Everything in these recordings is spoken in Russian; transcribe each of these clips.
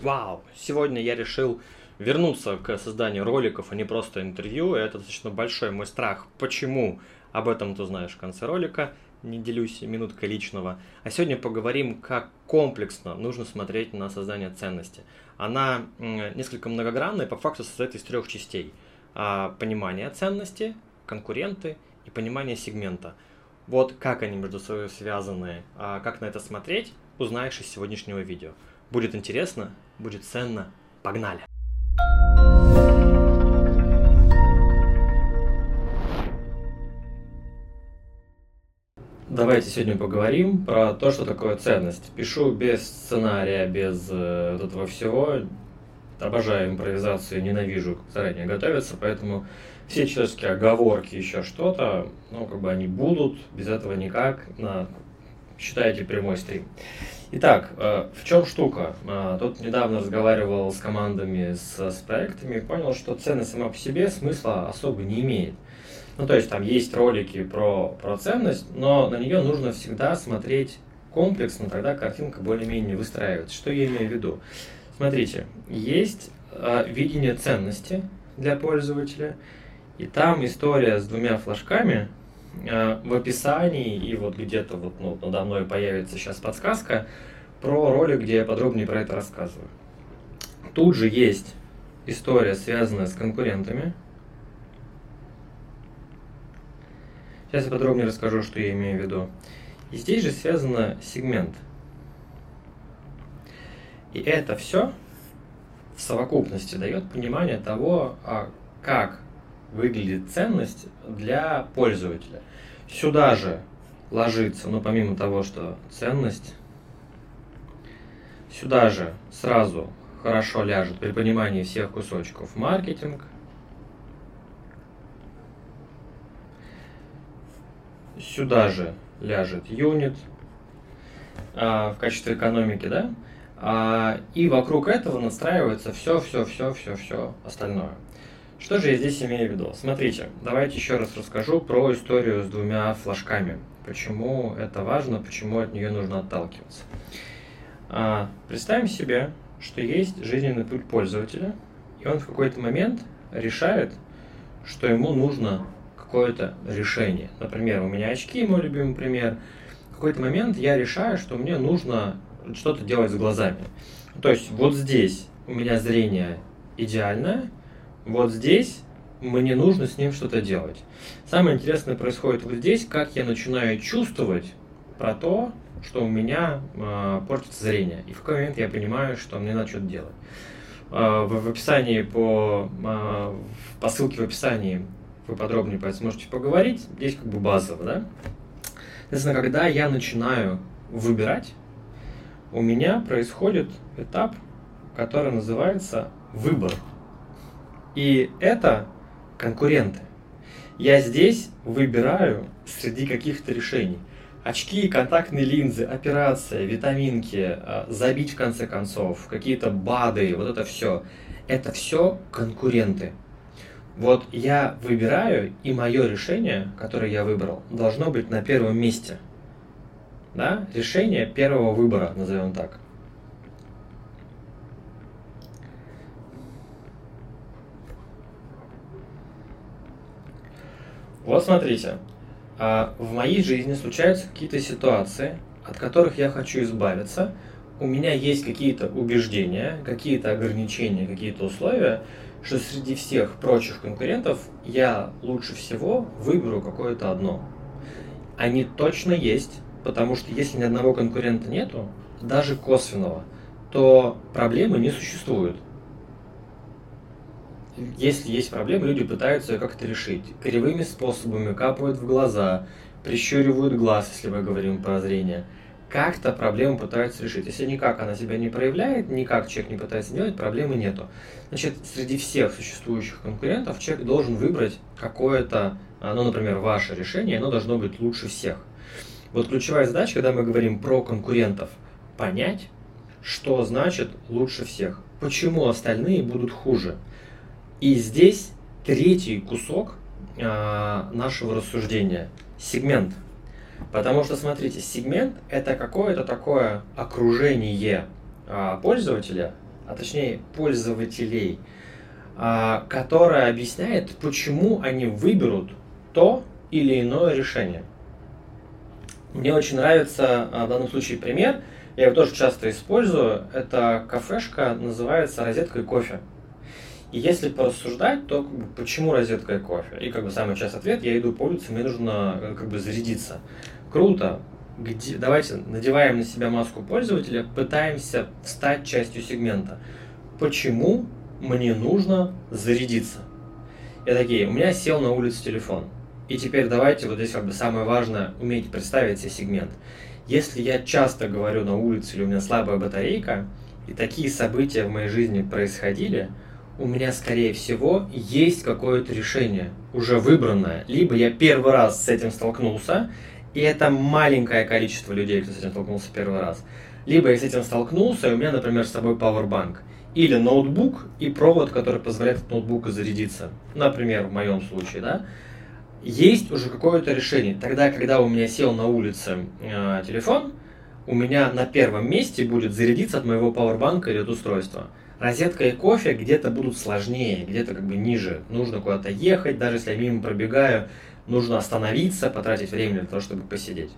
Вау! Сегодня я решил вернуться к созданию роликов, а не просто интервью. Это достаточно большой мой страх. Почему? Об этом ты знаешь в конце ролика. Не делюсь минуткой личного. А сегодня поговорим, как комплексно нужно смотреть на создание ценности. Она несколько многогранная, по факту состоит из трех частей. А, понимание ценности, конкуренты и понимание сегмента. Вот как они между собой связаны, а как на это смотреть, узнаешь из сегодняшнего видео. Будет интересно, будет ценно. Погнали! Давайте сегодня поговорим про то, что такое ценность. Пишу без сценария, без э, вот этого всего. Обожаю импровизацию, ненавижу заранее готовиться, поэтому все человеческие оговорки, еще что-то, ну, как бы они будут, без этого никак, на, считайте прямой стрим. Итак, э, в чем штука? Э, тут недавно разговаривал с командами, с, с проектами понял, что ценность сама по себе смысла особо не имеет. Ну, то есть там есть ролики про, про ценность, но на нее нужно всегда смотреть комплексно, тогда картинка более-менее выстраивается. Что я имею в виду? Смотрите, есть э, видение ценности для пользователя, и там история с двумя флажками, в описании и вот где-то вот ну, надо мной появится сейчас подсказка про ролик, где я подробнее про это рассказываю. Тут же есть история, связанная с конкурентами. Сейчас я подробнее расскажу, что я имею в виду. И здесь же связано сегмент. И это все в совокупности дает понимание того, а как выглядит ценность для пользователя. Сюда же ложится, ну помимо того, что ценность, сюда же сразу хорошо ляжет при понимании всех кусочков маркетинг, сюда же ляжет юнит а, в качестве экономики, да, а, и вокруг этого настраивается все, все, все, все, все остальное. Что же я здесь имею в виду? Смотрите, давайте еще раз расскажу про историю с двумя флажками. Почему это важно, почему от нее нужно отталкиваться. А, представим себе, что есть жизненный путь пользователя, и он в какой-то момент решает, что ему нужно какое-то решение. Например, у меня очки, мой любимый пример. В какой-то момент я решаю, что мне нужно что-то делать с глазами. То есть вот здесь у меня зрение идеальное, вот здесь мне нужно с ним что-то делать. Самое интересное происходит вот здесь, как я начинаю чувствовать про то, что у меня э, портится зрение. И в какой момент я понимаю, что мне надо что-то делать. Э, в, описании по, э, по ссылке в описании вы подробнее по этому сможете поговорить. Здесь как бы базово, да? Соответственно, когда я начинаю выбирать, у меня происходит этап, который называется выбор. И это конкуренты. Я здесь выбираю среди каких-то решений. Очки, контактные линзы, операция, витаминки, а, забить в конце концов, какие-то БАДы, вот это все. Это все конкуренты. Вот я выбираю, и мое решение, которое я выбрал, должно быть на первом месте. Да? Решение первого выбора, назовем так. Вот смотрите, а, в моей жизни случаются какие-то ситуации, от которых я хочу избавиться. У меня есть какие-то убеждения, какие-то ограничения, какие-то условия, что среди всех прочих конкурентов я лучше всего выберу какое-то одно. Они точно есть, потому что если ни одного конкурента нету, даже косвенного, то проблемы не существует если есть проблемы, люди пытаются ее как-то решить. Кривыми способами капают в глаза, прищуривают глаз, если мы говорим про зрение. Как-то проблему пытаются решить. Если никак она себя не проявляет, никак человек не пытается делать, проблемы нету. Значит, среди всех существующих конкурентов человек должен выбрать какое-то, ну, например, ваше решение, оно должно быть лучше всех. Вот ключевая задача, когда мы говорим про конкурентов, понять, что значит лучше всех. Почему остальные будут хуже? И здесь третий кусок э, нашего рассуждения – сегмент. Потому что, смотрите, сегмент – это какое-то такое окружение э, пользователя, а точнее пользователей, а, которая объясняет, почему они выберут то или иное решение. Мне очень нравится в данном случае пример, я его тоже часто использую, это кафешка, называется «Розетка и кофе». И если порассуждать, то как бы, почему розетка и кофе? И как бы самый частый ответ, я иду по улице, мне нужно э, как бы зарядиться. Круто. Где, давайте надеваем на себя маску пользователя, пытаемся стать частью сегмента. Почему мне нужно зарядиться? Я такие, у меня сел на улице телефон. И теперь давайте вот здесь как бы самое важное уметь представить себе сегмент. Если я часто говорю на улице или у меня слабая батарейка, и такие события в моей жизни происходили – у меня, скорее всего, есть какое-то решение, уже выбранное. Либо я первый раз с этим столкнулся, и это маленькое количество людей, кто с этим столкнулся первый раз. Либо я с этим столкнулся, и у меня, например, с собой Powerbank. Или ноутбук и провод, который позволяет от ноутбука зарядиться. Например, в моем случае, да. Есть уже какое-то решение. Тогда, когда у меня сел на улице э, телефон, у меня на первом месте будет зарядиться от моего пауэрбанка или от устройства розетка и кофе где-то будут сложнее, где-то как бы ниже. Нужно куда-то ехать, даже если я мимо пробегаю, нужно остановиться, потратить время для того, чтобы посидеть.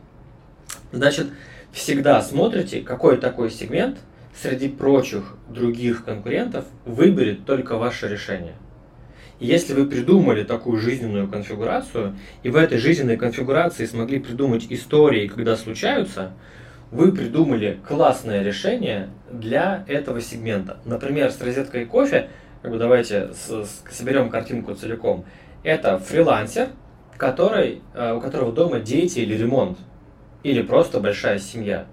Значит, всегда смотрите, какой такой сегмент среди прочих других конкурентов выберет только ваше решение. Если вы придумали такую жизненную конфигурацию, и в этой жизненной конфигурации смогли придумать истории, когда случаются, вы придумали классное решение для этого сегмента. Например, с розеткой кофе, как бы давайте с, с, соберем картинку целиком. Это фрилансер, который, э, у которого дома дети или ремонт, или просто большая семья.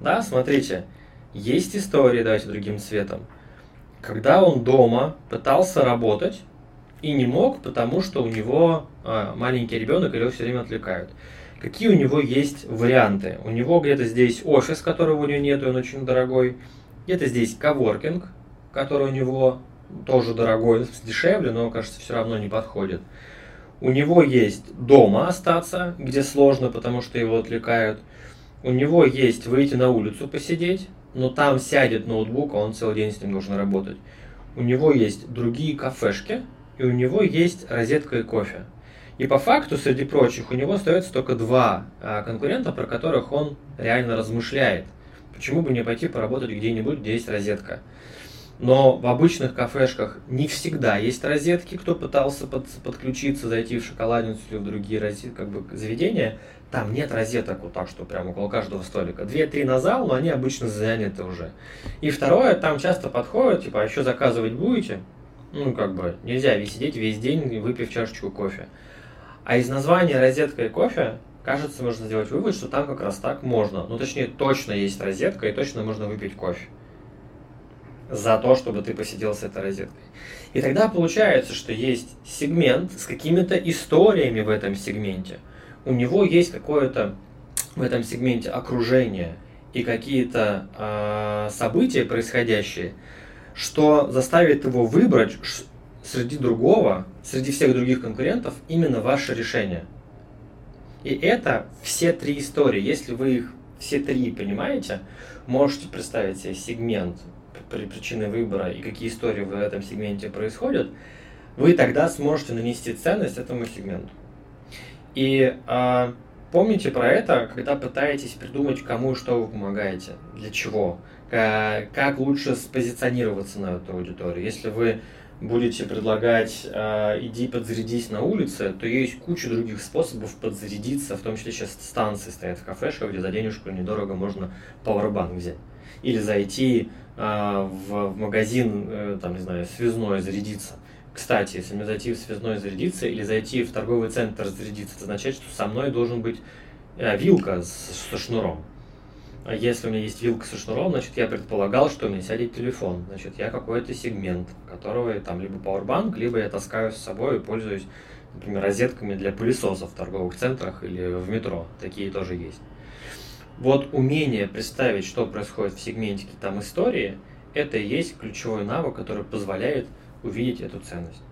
Да, смотрите, есть история, давайте другим цветом, когда он дома пытался работать и не мог, потому что у него э, маленький ребенок или его все время отвлекают. Какие у него есть варианты? У него где-то здесь офис, которого у него нет, он очень дорогой. Где-то здесь коворкинг, который у него тоже дорогой, дешевле, но, кажется, все равно не подходит. У него есть дома остаться, где сложно, потому что его отвлекают. У него есть выйти на улицу посидеть, но там сядет ноутбук, а он целый день с ним должен работать. У него есть другие кафешки, и у него есть розетка и кофе. И по факту, среди прочих, у него остается только два а, конкурента, про которых он реально размышляет. Почему бы не пойти поработать где-нибудь, где есть розетка? Но в обычных кафешках не всегда есть розетки. Кто пытался под, подключиться, зайти в шоколадницу или в другие розет, как бы, заведения, там нет розеток вот так, что прямо около каждого столика. Две-три на зал, но они обычно заняты уже. И второе, там часто подходят, типа, а еще заказывать будете? Ну, как бы, нельзя ведь сидеть весь день, выпив чашечку кофе. А из названия розетка и кофе, кажется, можно сделать вывод, что там как раз так можно. Ну, точнее, точно есть розетка и точно можно выпить кофе. За то, чтобы ты посидел с этой розеткой. И тогда получается, что есть сегмент с какими-то историями в этом сегменте. У него есть какое-то в этом сегменте окружение и какие-то э, события происходящие, что заставит его выбрать среди другого, среди всех других конкурентов, именно ваше решение. И это все три истории. Если вы их все три понимаете, можете представить себе сегмент при причине выбора и какие истории в этом сегменте происходят, вы тогда сможете нанести ценность этому сегменту. И а, помните про это, когда пытаетесь придумать, кому что вы помогаете, для чего, как лучше спозиционироваться на эту аудиторию. Если вы будете предлагать э, иди подзарядись на улице, то есть куча других способов подзарядиться, в том числе сейчас станции стоят в кафешках, где за денежку недорого можно пауэрбанк взять. Или зайти э, в, в магазин, э, там, не знаю, связной зарядиться. Кстати, если мне зайти в связной зарядиться или зайти в торговый центр зарядиться, это означает, что со мной должен быть э, вилка со шнуром. А если у меня есть вилка со шнуром, значит, я предполагал, что у меня сядет телефон. Значит, я какой-то сегмент, которого там либо Powerbank, либо я таскаю с собой и пользуюсь, например, розетками для пылесосов в торговых центрах или в метро. Такие тоже есть. Вот умение представить, что происходит в сегменте там истории, это и есть ключевой навык, который позволяет увидеть эту ценность.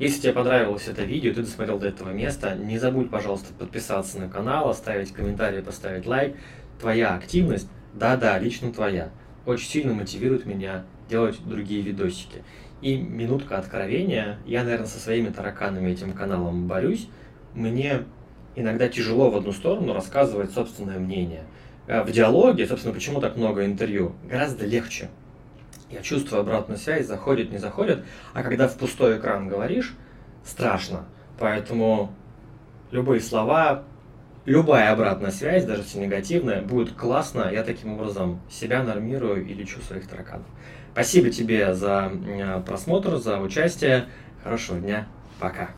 Если тебе понравилось это видео, ты досмотрел до этого места, не забудь, пожалуйста, подписаться на канал, оставить комментарий, поставить лайк твоя активность, да-да, лично твоя, очень сильно мотивирует меня делать другие видосики. И минутка откровения, я, наверное, со своими тараканами этим каналом борюсь, мне иногда тяжело в одну сторону рассказывать собственное мнение. Э, в диалоге, собственно, почему так много интервью, гораздо легче. Я чувствую обратную связь, заходит, не заходит, а когда в пустой экран говоришь, страшно. Поэтому любые слова, любая обратная связь, даже если негативная, будет классно. Я таким образом себя нормирую и лечу своих тараканов. Спасибо тебе за просмотр, за участие. Хорошего дня. Пока.